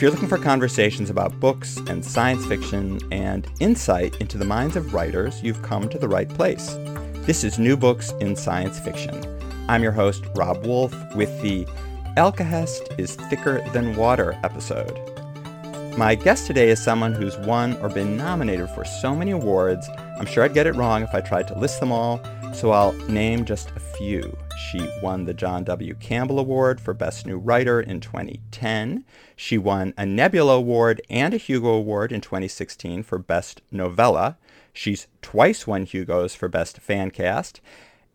If you're looking for conversations about books and science fiction and insight into the minds of writers, you've come to the right place. This is New Books in Science Fiction. I'm your host, Rob Wolf, with the Alkahest is Thicker Than Water episode. My guest today is someone who's won or been nominated for so many awards, I'm sure I'd get it wrong if I tried to list them all, so I'll name just a few. She won the John W. Campbell Award for Best New Writer in 2010. She won a Nebula Award and a Hugo Award in 2016 for Best Novella. She's twice won Hugos for Best Fan Cast.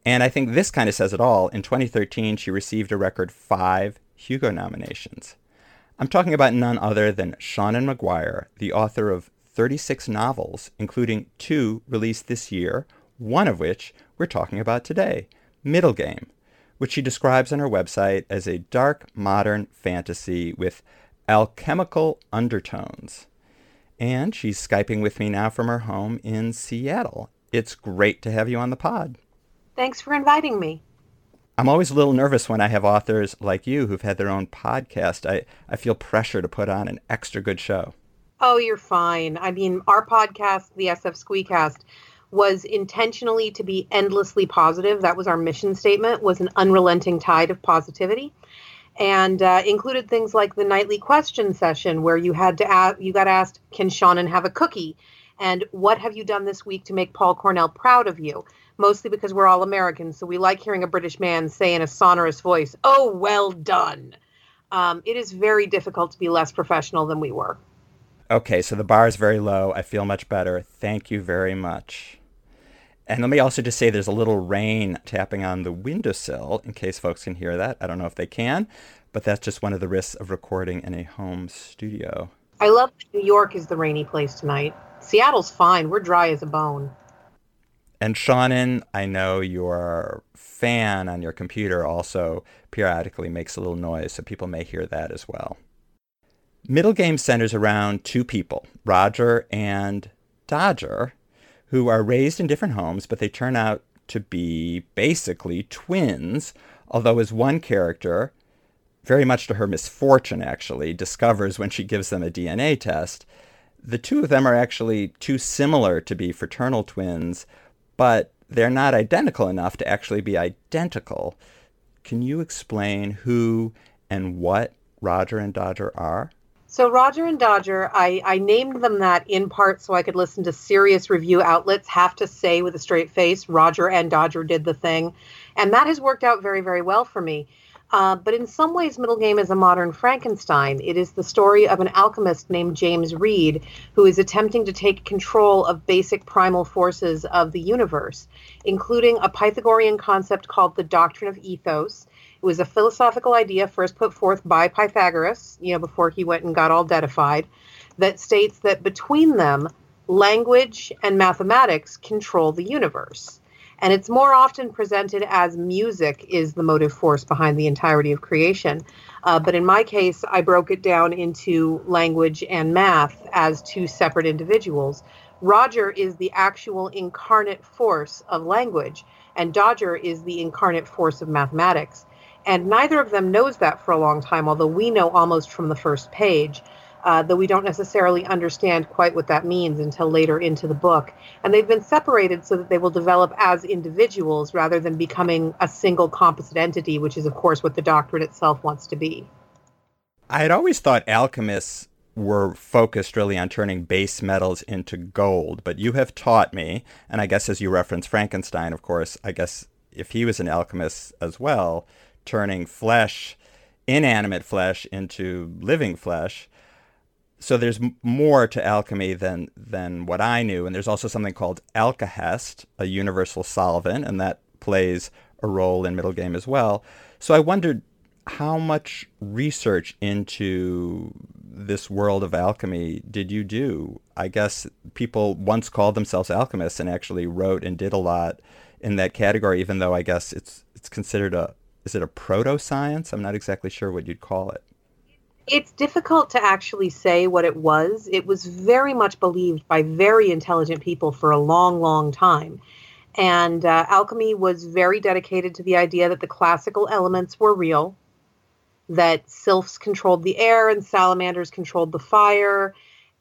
And I think this kind of says it all. In 2013, she received a record five Hugo nominations. I'm talking about none other than Seanan McGuire, the author of 36 novels, including two released this year, one of which we're talking about today, Middle Game which she describes on her website as a dark modern fantasy with alchemical undertones. And she's Skyping with me now from her home in Seattle. It's great to have you on the pod. Thanks for inviting me. I'm always a little nervous when I have authors like you who've had their own podcast. I, I feel pressure to put on an extra good show. Oh, you're fine. I mean, our podcast, the SF Squeecast, was intentionally to be endlessly positive. That was our mission statement, was an unrelenting tide of positivity. And uh, included things like the nightly question session where you had to ask, you got asked, can Seanan have a cookie? And what have you done this week to make Paul Cornell proud of you? Mostly because we're all Americans, so we like hearing a British man say in a sonorous voice, oh, well done. Um, it is very difficult to be less professional than we were. Okay, so the bar is very low. I feel much better. Thank you very much. And let me also just say there's a little rain tapping on the windowsill in case folks can hear that. I don't know if they can, but that's just one of the risks of recording in a home studio. I love New York is the rainy place tonight. Seattle's fine. We're dry as a bone. And Seanan, I know your fan on your computer also periodically makes a little noise, so people may hear that as well. Middle game centers around two people, Roger and Dodger, who are raised in different homes, but they turn out to be basically twins, although as one character, very much to her misfortune actually, discovers when she gives them a DNA test, the two of them are actually too similar to be fraternal twins, but they're not identical enough to actually be identical. Can you explain who and what Roger and Dodger are? So Roger and Dodger, I, I named them that in part so I could listen to serious review outlets have to say with a straight face, Roger and Dodger did the thing. And that has worked out very, very well for me. Uh, but in some ways, Middle Game is a modern Frankenstein. It is the story of an alchemist named James Reed who is attempting to take control of basic primal forces of the universe, including a Pythagorean concept called the doctrine of ethos it was a philosophical idea first put forth by Pythagoras, you know, before he went and got all deadified, that states that between them, language and mathematics control the universe. And it's more often presented as music is the motive force behind the entirety of creation. Uh, but in my case, I broke it down into language and math as two separate individuals. Roger is the actual incarnate force of language, and Dodger is the incarnate force of mathematics. And neither of them knows that for a long time, although we know almost from the first page, uh, though we don't necessarily understand quite what that means until later into the book. And they've been separated so that they will develop as individuals rather than becoming a single composite entity, which is, of course, what the doctrine itself wants to be. I had always thought alchemists were focused really on turning base metals into gold, but you have taught me, and I guess as you reference Frankenstein, of course, I guess if he was an alchemist as well, turning flesh, inanimate flesh, into living flesh. So there's more to alchemy than than what I knew, and there's also something called alkahest, a universal solvent, and that plays a role in middle game as well. So I wondered how much research into this world of alchemy did you do? I guess people once called themselves alchemists and actually wrote and did a lot in that category, even though I guess it's it's considered a is it a proto science? I'm not exactly sure what you'd call it. It's difficult to actually say what it was. It was very much believed by very intelligent people for a long, long time. And uh, alchemy was very dedicated to the idea that the classical elements were real, that sylphs controlled the air and salamanders controlled the fire,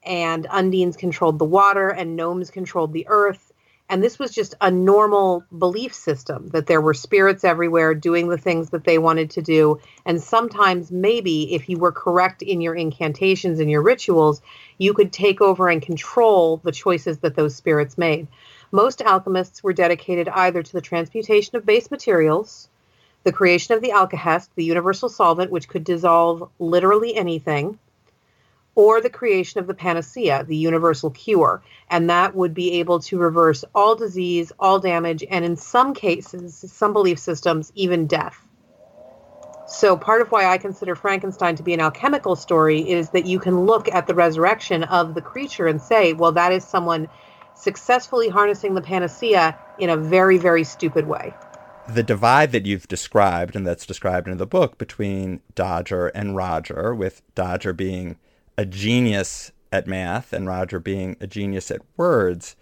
and undines controlled the water, and gnomes controlled the earth. And this was just a normal belief system that there were spirits everywhere doing the things that they wanted to do. And sometimes, maybe, if you were correct in your incantations and your rituals, you could take over and control the choices that those spirits made. Most alchemists were dedicated either to the transmutation of base materials, the creation of the alkahest, the universal solvent which could dissolve literally anything, or the creation of the panacea, the universal cure, and that would be able to reverse all disease, all damage, and in some cases, some belief systems, even death. So, part of why I consider Frankenstein to be an alchemical story is that you can look at the resurrection of the creature and say, well, that is someone successfully harnessing the panacea in a very, very stupid way. The divide that you've described, and that's described in the book, between Dodger and Roger, with Dodger being a genius at math and Roger being a genius at words,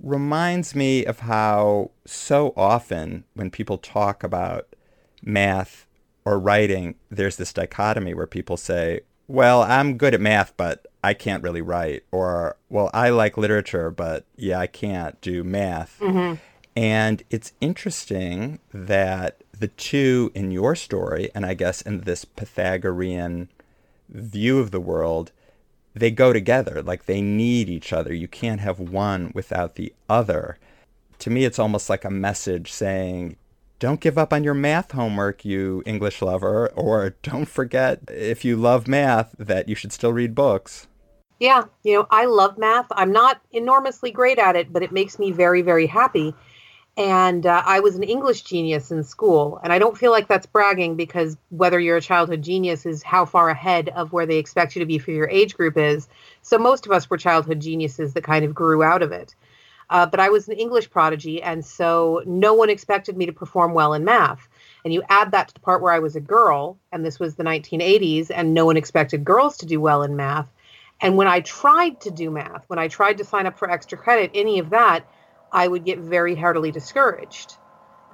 reminds me of how so often when people talk about math or writing, there's this dichotomy where people say, well, I'm good at math, but I can't really write. Or, well, I like literature, but yeah, I can't do math. Mm-hmm. And it's interesting that the two in your story, and I guess in this Pythagorean view of the world, they go together. Like they need each other. You can't have one without the other. To me, it's almost like a message saying, don't give up on your math homework, you English lover, or don't forget, if you love math, that you should still read books. Yeah, you know, I love math. I'm not enormously great at it, but it makes me very, very happy. And uh, I was an English genius in school. And I don't feel like that's bragging because whether you're a childhood genius is how far ahead of where they expect you to be for your age group is. So most of us were childhood geniuses that kind of grew out of it. Uh, but I was an English prodigy, and so no one expected me to perform well in math. And you add that to the part where I was a girl, and this was the 1980s, and no one expected girls to do well in math. And when I tried to do math, when I tried to sign up for extra credit, any of that, I would get very heartily discouraged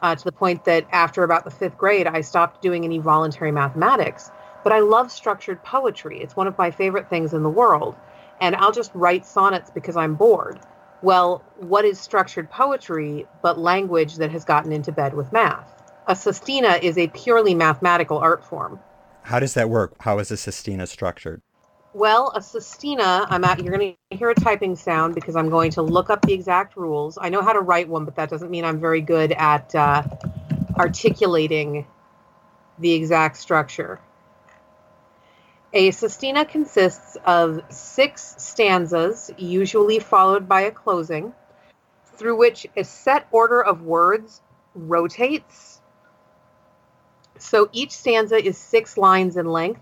uh, to the point that after about the fifth grade, I stopped doing any voluntary mathematics. But I love structured poetry. It's one of my favorite things in the world. And I'll just write sonnets because I'm bored. Well, what is structured poetry but language that has gotten into bed with math? A sestina is a purely mathematical art form. How does that work? How is a sestina structured? Well, a sestina, I'm at, you're going to hear a typing sound because I'm going to look up the exact rules. I know how to write one, but that doesn't mean I'm very good at uh, articulating the exact structure. A sestina consists of six stanzas, usually followed by a closing, through which a set order of words rotates. So each stanza is six lines in length,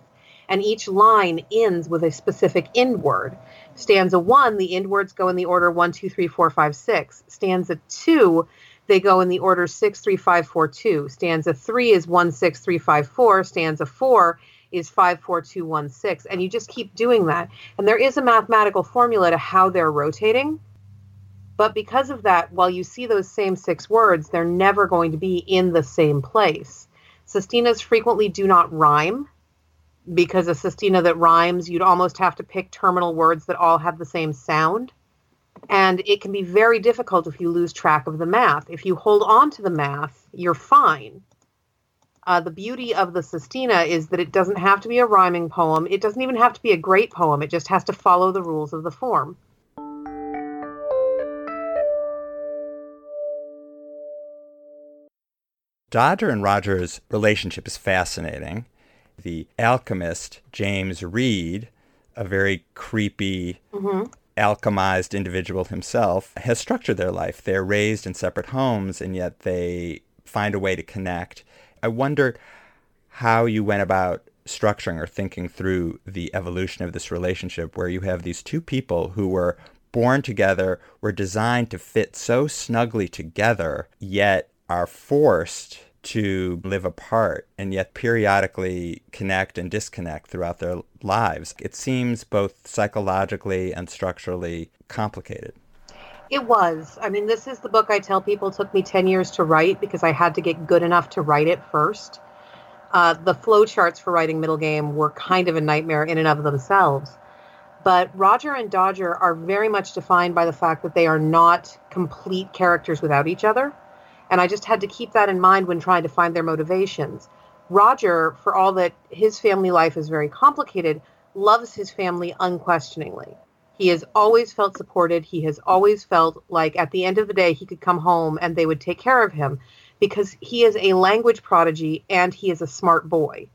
and each line ends with a specific end word. Stanza one, the end words go in the order one, two, three, four, five, six. Stanza two, they go in the order six, three, five, four, two. Stanza three is one, six, three, five, four. Stanza four is 54216 and you just keep doing that and there is a mathematical formula to how they're rotating but because of that while you see those same six words they're never going to be in the same place sestinas frequently do not rhyme because a sestina that rhymes you'd almost have to pick terminal words that all have the same sound and it can be very difficult if you lose track of the math if you hold on to the math you're fine uh, the beauty of the Sestina is that it doesn't have to be a rhyming poem. It doesn't even have to be a great poem. It just has to follow the rules of the form. Dodger and Roger's relationship is fascinating. The alchemist, James Reed, a very creepy, mm-hmm. alchemized individual himself, has structured their life. They're raised in separate homes, and yet they find a way to connect. I wonder how you went about structuring or thinking through the evolution of this relationship where you have these two people who were born together, were designed to fit so snugly together, yet are forced to live apart and yet periodically connect and disconnect throughout their lives. It seems both psychologically and structurally complicated. It was. I mean, this is the book I tell people took me 10 years to write because I had to get good enough to write it first. Uh, the flowcharts for writing Middle Game were kind of a nightmare in and of themselves. But Roger and Dodger are very much defined by the fact that they are not complete characters without each other. And I just had to keep that in mind when trying to find their motivations. Roger, for all that his family life is very complicated, loves his family unquestioningly. He has always felt supported. He has always felt like at the end of the day, he could come home and they would take care of him because he is a language prodigy and he is a smart boy.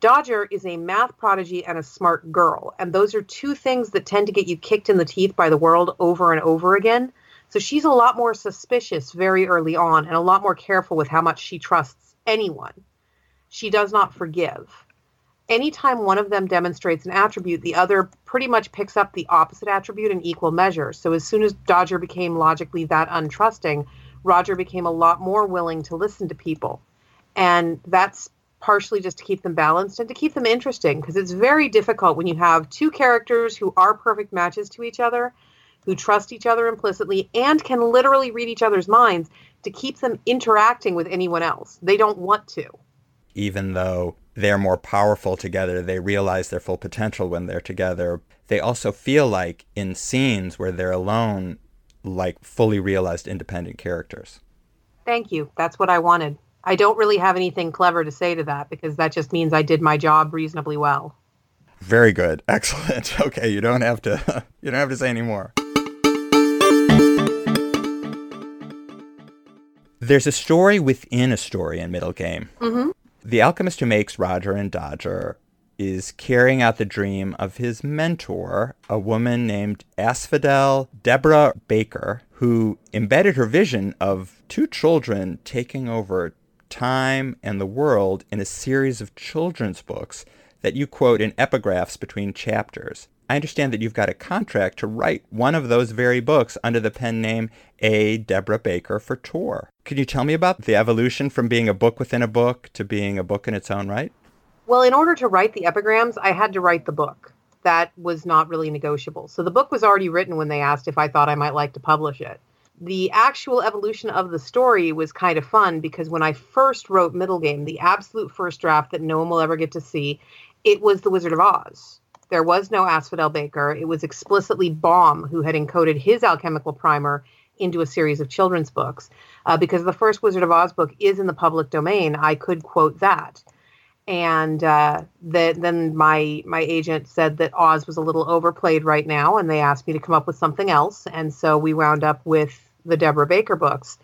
Dodger is a math prodigy and a smart girl. And those are two things that tend to get you kicked in the teeth by the world over and over again. So she's a lot more suspicious very early on and a lot more careful with how much she trusts anyone. She does not forgive. Anytime one of them demonstrates an attribute, the other pretty much picks up the opposite attribute in equal measure. So as soon as Dodger became logically that untrusting, Roger became a lot more willing to listen to people. And that's partially just to keep them balanced and to keep them interesting because it's very difficult when you have two characters who are perfect matches to each other, who trust each other implicitly and can literally read each other's minds to keep them interacting with anyone else. They don't want to. Even though they're more powerful together, they realize their full potential when they're together. They also feel like in scenes where they're alone, like fully realized independent characters. Thank you. That's what I wanted. I don't really have anything clever to say to that because that just means I did my job reasonably well. Very good. Excellent. Okay, you don't have to you don't have to say any more. There's a story within a story in Middle Game. Mm-hmm. The alchemist who makes Roger and Dodger is carrying out the dream of his mentor, a woman named Asphodel Deborah Baker, who embedded her vision of two children taking over time and the world in a series of children's books that you quote in epigraphs between chapters. I understand that you've got a contract to write one of those very books under the pen name A. Deborah Baker for Tor. Can you tell me about the evolution from being a book within a book to being a book in its own right? Well, in order to write the epigrams, I had to write the book. That was not really negotiable. So the book was already written when they asked if I thought I might like to publish it. The actual evolution of the story was kind of fun because when I first wrote Middle Game, the absolute first draft that no one will ever get to see, it was The Wizard of Oz. There was no Asphodel Baker. It was explicitly Baum who had encoded his alchemical primer into a series of children's books. Uh, because the first Wizard of Oz book is in the public domain, I could quote that and uh, the, then my my agent said that Oz was a little overplayed right now, and they asked me to come up with something else, and so we wound up with the Deborah Baker books,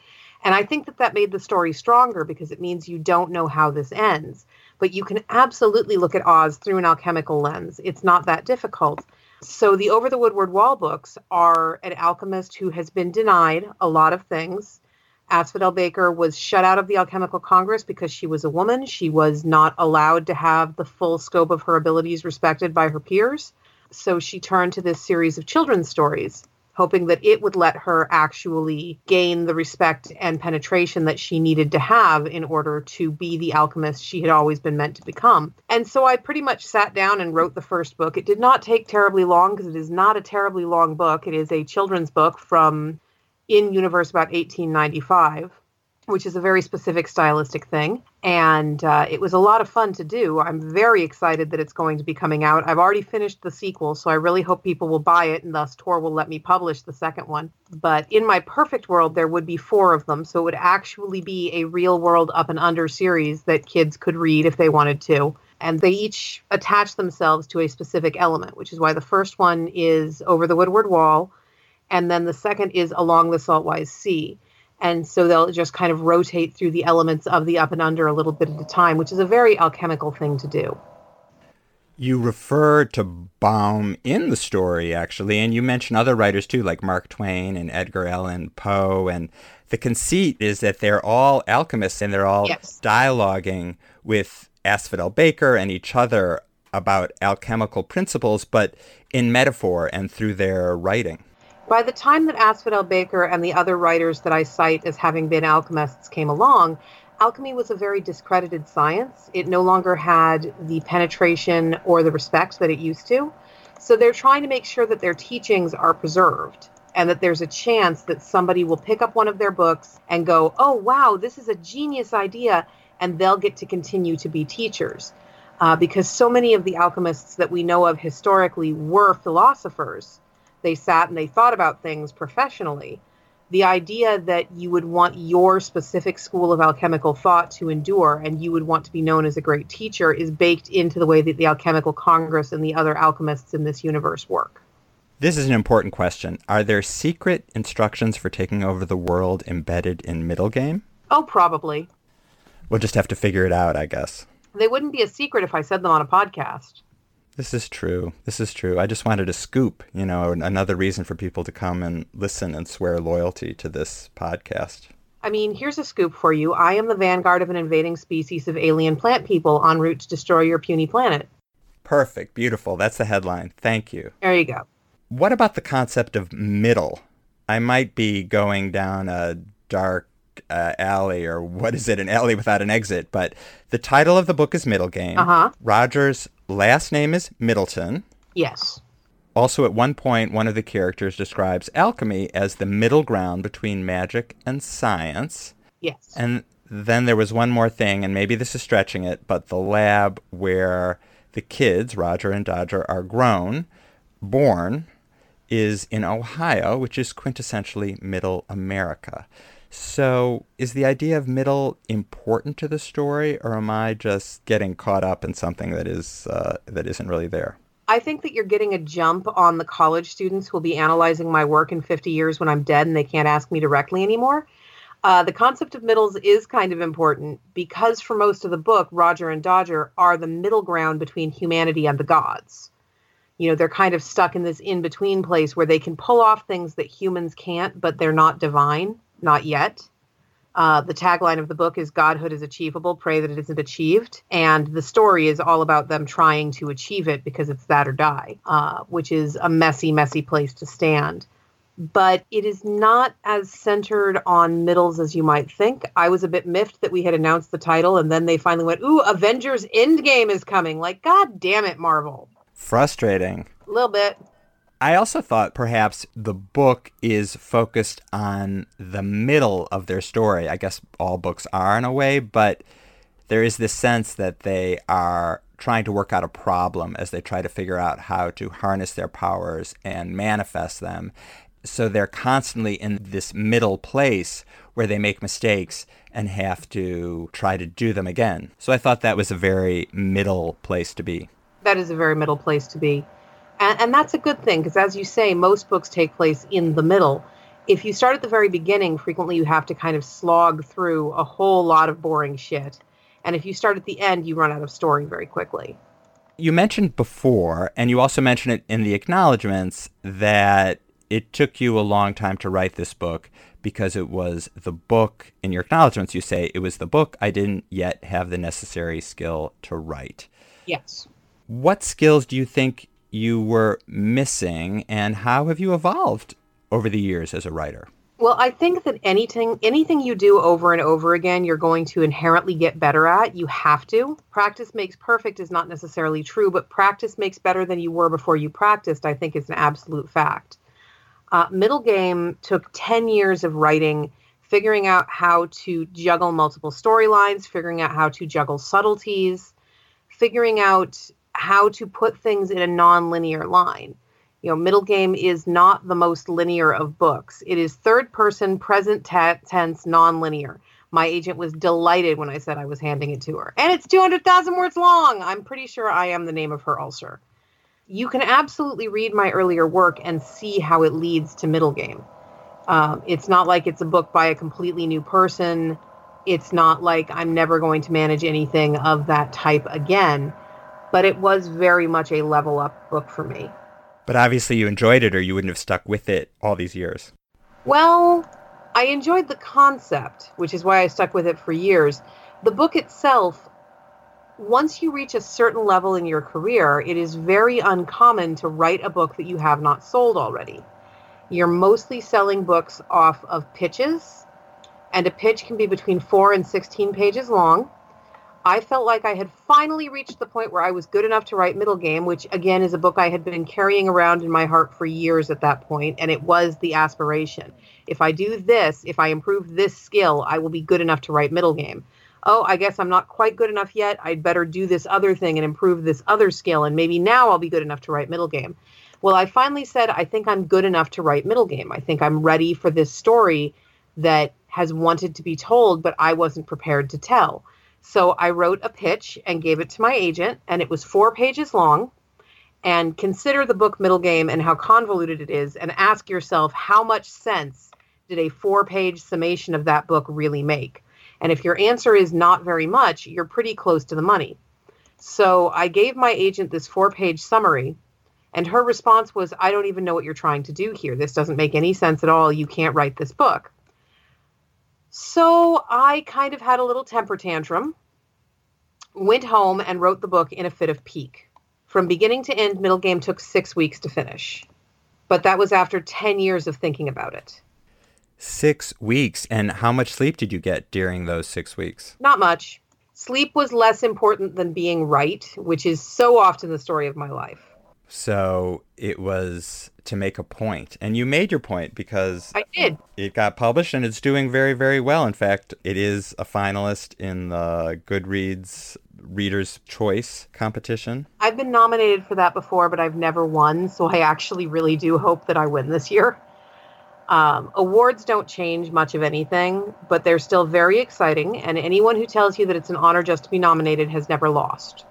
and I think that that made the story stronger because it means you don't know how this ends, but you can absolutely look at Oz through an alchemical lens. It's not that difficult. So the Over the Woodward Wall books are an alchemist who has been denied a lot of things Asphodel Baker was shut out of the Alchemical Congress because she was a woman. She was not allowed to have the full scope of her abilities respected by her peers. So she turned to this series of children's stories, hoping that it would let her actually gain the respect and penetration that she needed to have in order to be the alchemist she had always been meant to become. And so I pretty much sat down and wrote the first book. It did not take terribly long because it is not a terribly long book. It is a children's book from in universe about 1895 which is a very specific stylistic thing. And uh, it was a lot of fun to do. I'm very excited that it's going to be coming out. I've already finished the sequel, so I really hope people will buy it, and thus Tor will let me publish the second one. But in my perfect world, there would be four of them, so it would actually be a real world up and under series that kids could read if they wanted to. And they each attach themselves to a specific element, which is why the first one is Over the Woodward Wall and then the second is along the saltwise sea and so they'll just kind of rotate through the elements of the up and under a little bit at a time which is a very alchemical thing to do you refer to Baum in the story, actually, and you mention other writers too, like Mark Twain and Edgar Allan Poe. And the conceit is that they're all alchemists and they're all yes. dialoguing with Asphodel Baker and each other about alchemical principles, but in metaphor and through their writing. By the time that Asphodel Baker and the other writers that I cite as having been alchemists came along, alchemy was a very discredited science. It no longer had the penetration or the respect that it used to. So they're trying to make sure that their teachings are preserved and that there's a chance that somebody will pick up one of their books and go, oh, wow, this is a genius idea, and they'll get to continue to be teachers. Uh, because so many of the alchemists that we know of historically were philosophers. They sat and they thought about things professionally the idea that you would want your specific school of alchemical thought to endure and you would want to be known as a great teacher is baked into the way that the Alchemical Congress and the other alchemists in this universe work. This is an important question. Are there secret instructions for taking over the world embedded in Middle Game? Oh, probably. We'll just have to figure it out, I guess. They wouldn't be a secret if I said them on a podcast. This is true. This is true. I just wanted to scoop, you know, another reason for people to come and listen and swear loyalty to this podcast. I mean, here's a scoop for you. I am the vanguard of an invading species of alien plant people en route to destroy your puny planet. Perfect. Beautiful. That's the headline. Thank you. There you go. What about the concept of middle? I might be going down a dark uh, alley, or what is it, an alley without an exit. But the title of the book is Middle Game. Uh-huh. Roger's last name is Middleton. Yes. Also, at one point, one of the characters describes alchemy as the middle ground between magic and science. Yes. And then there was one more thing, and maybe this is stretching it, but the lab where the kids, Roger and Dodger, are grown, born, is in Ohio, which is quintessentially middle America. So, is the idea of middle important to the story, or am I just getting caught up in something that is uh, that isn't really there? I think that you're getting a jump on the college students who will be analyzing my work in 50 years when I'm dead and they can't ask me directly anymore. Uh, the concept of middles is kind of important because for most of the book, Roger and Dodger are the middle ground between humanity and the gods. You know, they're kind of stuck in this in between place where they can pull off things that humans can't, but they're not divine not yet. Uh, the tagline of the book is Godhood is achievable, pray that it isn't achieved. And the story is all about them trying to achieve it because it's that or die, uh, which is a messy, messy place to stand. But it is not as centered on middles as you might think. I was a bit miffed that we had announced the title and then they finally went, Ooh, Avengers Endgame is coming. Like, God damn it, Marvel. Frustrating. A little bit. I also thought perhaps the book is focused on the middle of their story. I guess all books are in a way, but there is this sense that they are trying to work out a problem as they try to figure out how to harness their powers and manifest them. So they're constantly in this middle place where they make mistakes and have to try to do them again. So I thought that was a very middle place to be. That is a very middle place to be. And, and that's a good thing because, as you say, most books take place in the middle. If you start at the very beginning, frequently you have to kind of slog through a whole lot of boring shit. And if you start at the end, you run out of story very quickly. You mentioned before, and you also mentioned it in the acknowledgments, that it took you a long time to write this book because it was the book, in your acknowledgments, you say it was the book I didn't yet have the necessary skill to write. Yes. What skills do you think you were missing, and how have you evolved over the years as a writer? Well, I think that anything anything you do over and over again, you're going to inherently get better at. You have to. Practice makes perfect is not necessarily true, but practice makes better than you were before you practiced. I think is an absolute fact. Uh, middle game took 10 years of writing, figuring out how to juggle multiple storylines, figuring out how to juggle subtleties, figuring out how to put things in a non-linear line. You know, middle game is not the most linear of books. It is third person, present t- tense, non-linear. My agent was delighted when I said I was handing it to her. And it's 200,000 words long. I'm pretty sure I am the name of her ulcer. You can absolutely read my earlier work and see how it leads to middle game. Um, it's not like it's a book by a completely new person. It's not like I'm never going to manage anything of that type again but it was very much a level up book for me. But obviously, you enjoyed it, or you wouldn't have stuck with it all these years. Well, I enjoyed the concept, which is why I stuck with it for years. The book itself once you reach a certain level in your career, it is very uncommon to write a book that you have not sold already. You're mostly selling books off of pitches, and a pitch can be between 4 and 16 pages long. I felt like I had finally reached the point where I was good enough to write Middle Game, which again is a book I had been carrying around in my heart for years at that point, and it was the aspiration. If I do this, if I improve this skill, I will be good enough to write Middle Game oh, I guess I'm not quite good enough yet. I'd better do this other thing and improve this other skill, and maybe now I'll be good enough to write middle game. Well, I finally said, I think I'm good enough to write middle game. I think I'm ready for this story that has wanted to be told, but I wasn't prepared to tell. So I wrote a pitch and gave it to my agent, and it was four pages long. And consider the book Middle Game and how convoluted it is, and ask yourself how much sense did a four page summation of that book really make? And if your answer is not very much, you're pretty close to the money. So I gave my agent this four page summary, and her response was, I don't even know what you're trying to do here. This doesn't make any sense at all. You can't write this book. So I kind of had a little temper tantrum, went home, and wrote the book in a fit of pique. From beginning to end, Middle Game took six weeks to finish. But that was after 10 years of thinking about it. Six weeks. And how much sleep did you get during those six weeks? Not much. Sleep was less important than being right, which is so often the story of my life. So it was to make a point. And you made your point because I did. It got published and it's doing very, very well. In fact, it is a finalist in the Goodreads Reader's Choice competition. I've been nominated for that before, but I've never won. So I actually really do hope that I win this year. Um, awards don't change much of anything, but they're still very exciting. And anyone who tells you that it's an honor just to be nominated has never lost.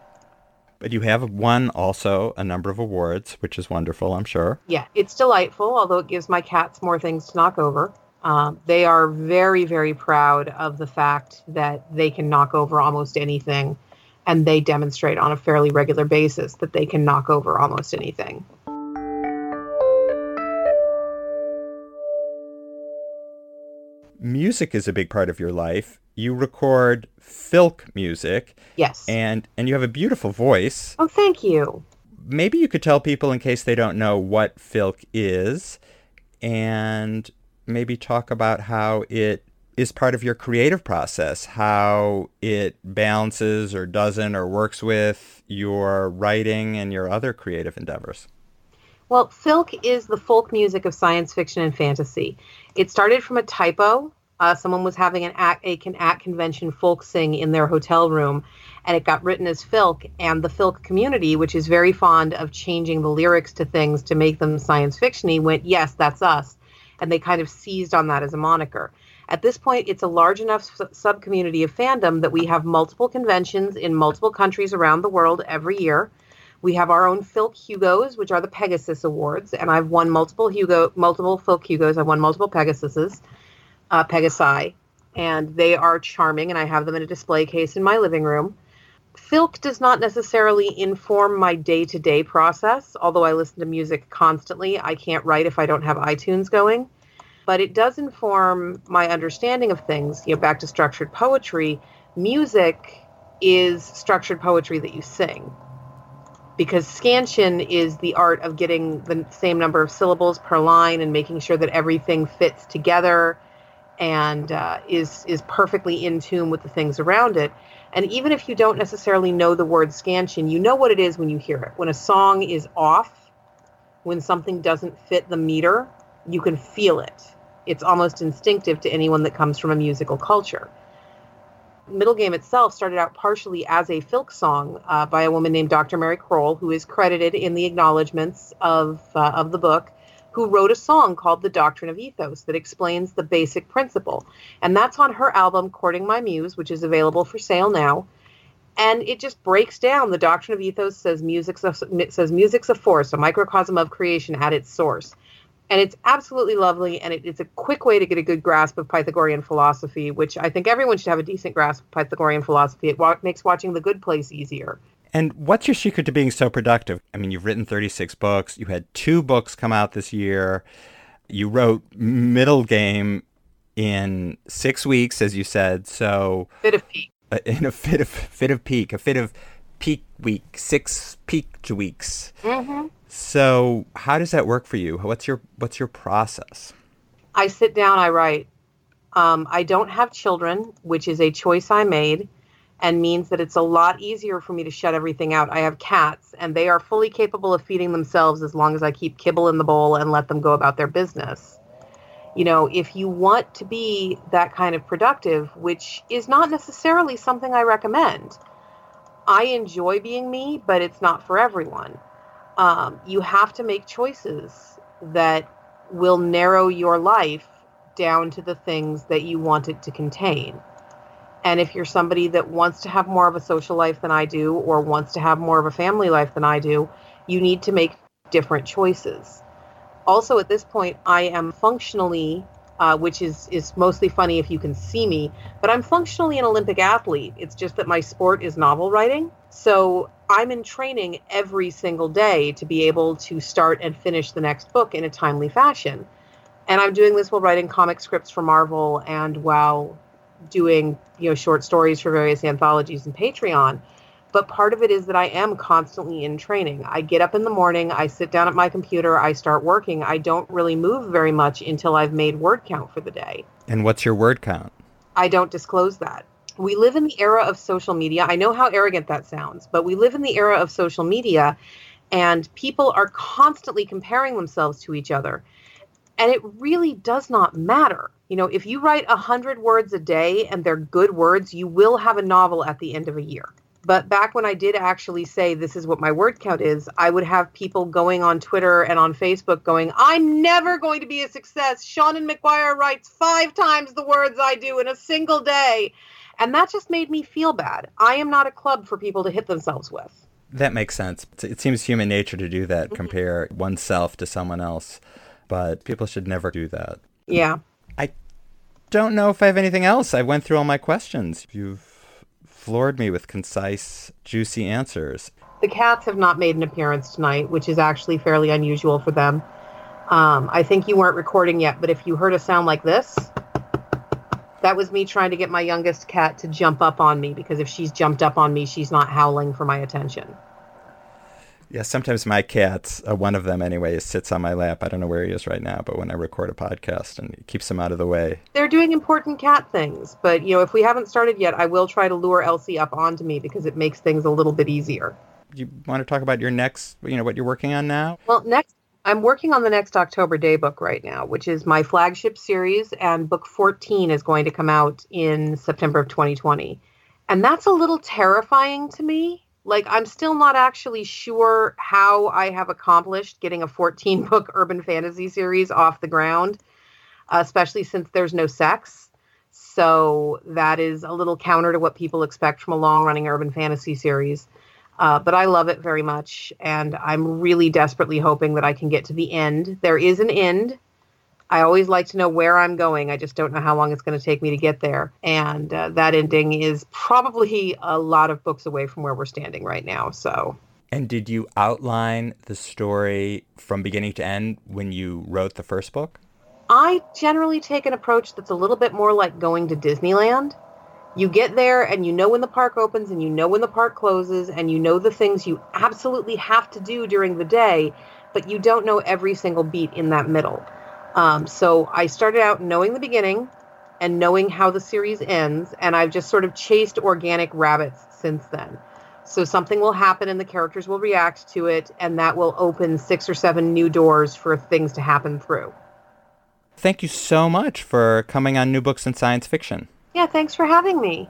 But you have won also a number of awards, which is wonderful, I'm sure. Yeah, it's delightful, although it gives my cats more things to knock over. Um, they are very, very proud of the fact that they can knock over almost anything, and they demonstrate on a fairly regular basis that they can knock over almost anything. music is a big part of your life. You record filk music. Yes. And and you have a beautiful voice. Oh, thank you. Maybe you could tell people in case they don't know what filk is and maybe talk about how it is part of your creative process, how it balances or doesn't or works with your writing and your other creative endeavors. Well, filk is the folk music of science fiction and fantasy. It started from a typo. Uh, someone was having an act, a can at convention folk sing in their hotel room, and it got written as filk. And the filk community, which is very fond of changing the lyrics to things to make them science fictiony, went, "Yes, that's us," and they kind of seized on that as a moniker. At this point, it's a large enough sub community of fandom that we have multiple conventions in multiple countries around the world every year. We have our own Filk Hugos, which are the Pegasus Awards, and I've won multiple Hugo, multiple Filk Hugos. I've won multiple Pegasuses, uh, Pegasi, and they are charming, and I have them in a display case in my living room. Filk does not necessarily inform my day-to-day process, although I listen to music constantly. I can't write if I don't have iTunes going, but it does inform my understanding of things. You know, back to structured poetry, music is structured poetry that you sing because scansion is the art of getting the same number of syllables per line and making sure that everything fits together and uh, is is perfectly in tune with the things around it. And even if you don't necessarily know the word scansion, you know what it is when you hear it. When a song is off, when something doesn't fit the meter, you can feel it. It's almost instinctive to anyone that comes from a musical culture. Middle Game itself started out partially as a filk song uh, by a woman named Dr. Mary Crowell, who is credited in the acknowledgments of uh, of the book, who wrote a song called "The Doctrine of Ethos" that explains the basic principle, and that's on her album "Courting My Muse," which is available for sale now. And it just breaks down the doctrine of ethos. Says music's a, says music's a force, a microcosm of creation at its source and it's absolutely lovely and it, it's a quick way to get a good grasp of pythagorean philosophy which i think everyone should have a decent grasp of pythagorean philosophy it wa- makes watching the good place easier and what's your secret to being so productive i mean you've written 36 books you had two books come out this year you wrote middle game in six weeks as you said so bit of peak uh, in a fit of fit of peak, a fit of peak week, six peak weeks. Mm-hmm. So, how does that work for you? What's your what's your process? I sit down, I write. Um, I don't have children, which is a choice I made and means that it's a lot easier for me to shut everything out. I have cats, and they are fully capable of feeding themselves as long as I keep kibble in the bowl and let them go about their business. You know, if you want to be that kind of productive, which is not necessarily something I recommend, I enjoy being me, but it's not for everyone. Um, you have to make choices that will narrow your life down to the things that you want it to contain. And if you're somebody that wants to have more of a social life than I do, or wants to have more of a family life than I do, you need to make different choices. Also, at this point, I am functionally, uh, which is is mostly funny if you can see me, but I'm functionally an Olympic athlete. It's just that my sport is novel writing, so I'm in training every single day to be able to start and finish the next book in a timely fashion. And I'm doing this while writing comic scripts for Marvel and while doing you know short stories for various anthologies and Patreon. But part of it is that I am constantly in training. I get up in the morning, I sit down at my computer, I start working. I don't really move very much until I've made word count for the day. And what's your word count? I don't disclose that. We live in the era of social media. I know how arrogant that sounds, but we live in the era of social media and people are constantly comparing themselves to each other. And it really does not matter. You know, if you write a hundred words a day and they're good words, you will have a novel at the end of a year. But back when I did actually say this is what my word count is, I would have people going on Twitter and on Facebook going, I'm never going to be a success. Seanan McGuire writes five times the words I do in a single day. And that just made me feel bad. I am not a club for people to hit themselves with. That makes sense. It seems human nature to do that, mm-hmm. compare oneself to someone else but people should never do that. Yeah. I don't know if I have anything else. I went through all my questions. You've floored me with concise, juicy answers. The cats have not made an appearance tonight, which is actually fairly unusual for them. Um, I think you weren't recording yet, but if you heard a sound like this, that was me trying to get my youngest cat to jump up on me because if she's jumped up on me, she's not howling for my attention. Yeah, sometimes my cat, uh, one of them anyway, sits on my lap. I don't know where he is right now, but when I record a podcast and it keeps him out of the way. They're doing important cat things, but you know, if we haven't started yet, I will try to lure Elsie up onto me because it makes things a little bit easier. You want to talk about your next, you know, what you're working on now? Well, next I'm working on the next October Day book right now, which is my flagship series, and book 14 is going to come out in September of 2020. And that's a little terrifying to me like I'm still not actually sure how I have accomplished getting a 14 book urban fantasy series off the ground, especially since there's no sex. So that is a little counter to what people expect from a long running urban fantasy series. Uh, but I love it very much, and I'm really desperately hoping that I can get to the end. There is an end, I always like to know where I'm going. I just don't know how long it's going to take me to get there. And uh, that ending is probably a lot of books away from where we're standing right now. So. And did you outline the story from beginning to end when you wrote the first book? I generally take an approach that's a little bit more like going to Disneyland. You get there and you know when the park opens and you know when the park closes and you know the things you absolutely have to do during the day, but you don't know every single beat in that middle. Um, so I started out knowing the beginning and knowing how the series ends, and I've just sort of chased organic rabbits since then. So something will happen and the characters will react to it, and that will open six or seven new doors for things to happen through. Thank you so much for coming on New Books in Science Fiction. Yeah, thanks for having me.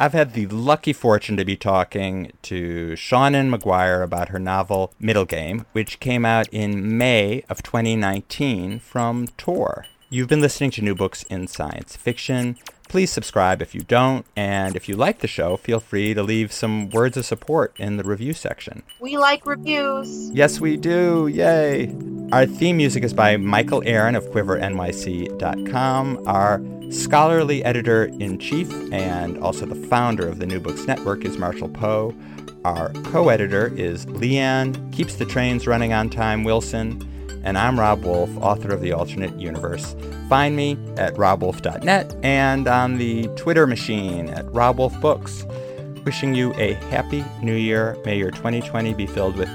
I've had the lucky fortune to be talking to Seanan McGuire about her novel Middle Game, which came out in May of 2019 from Tor. You've been listening to New Books in Science Fiction. Please subscribe if you don't, and if you like the show, feel free to leave some words of support in the review section. We like reviews. Yes, we do. Yay. Our theme music is by Michael Aaron of QuiverNYC.com. Our scholarly editor in chief and also the founder of the New Books Network is Marshall Poe. Our co editor is Leanne, keeps the trains running on time, Wilson. And I'm Rob Wolf, author of The Alternate Universe. Find me at robwolf.net and on the Twitter machine at robwolfbooks. Wishing you a happy new year. May your 2020 be filled with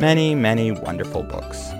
many, many wonderful books.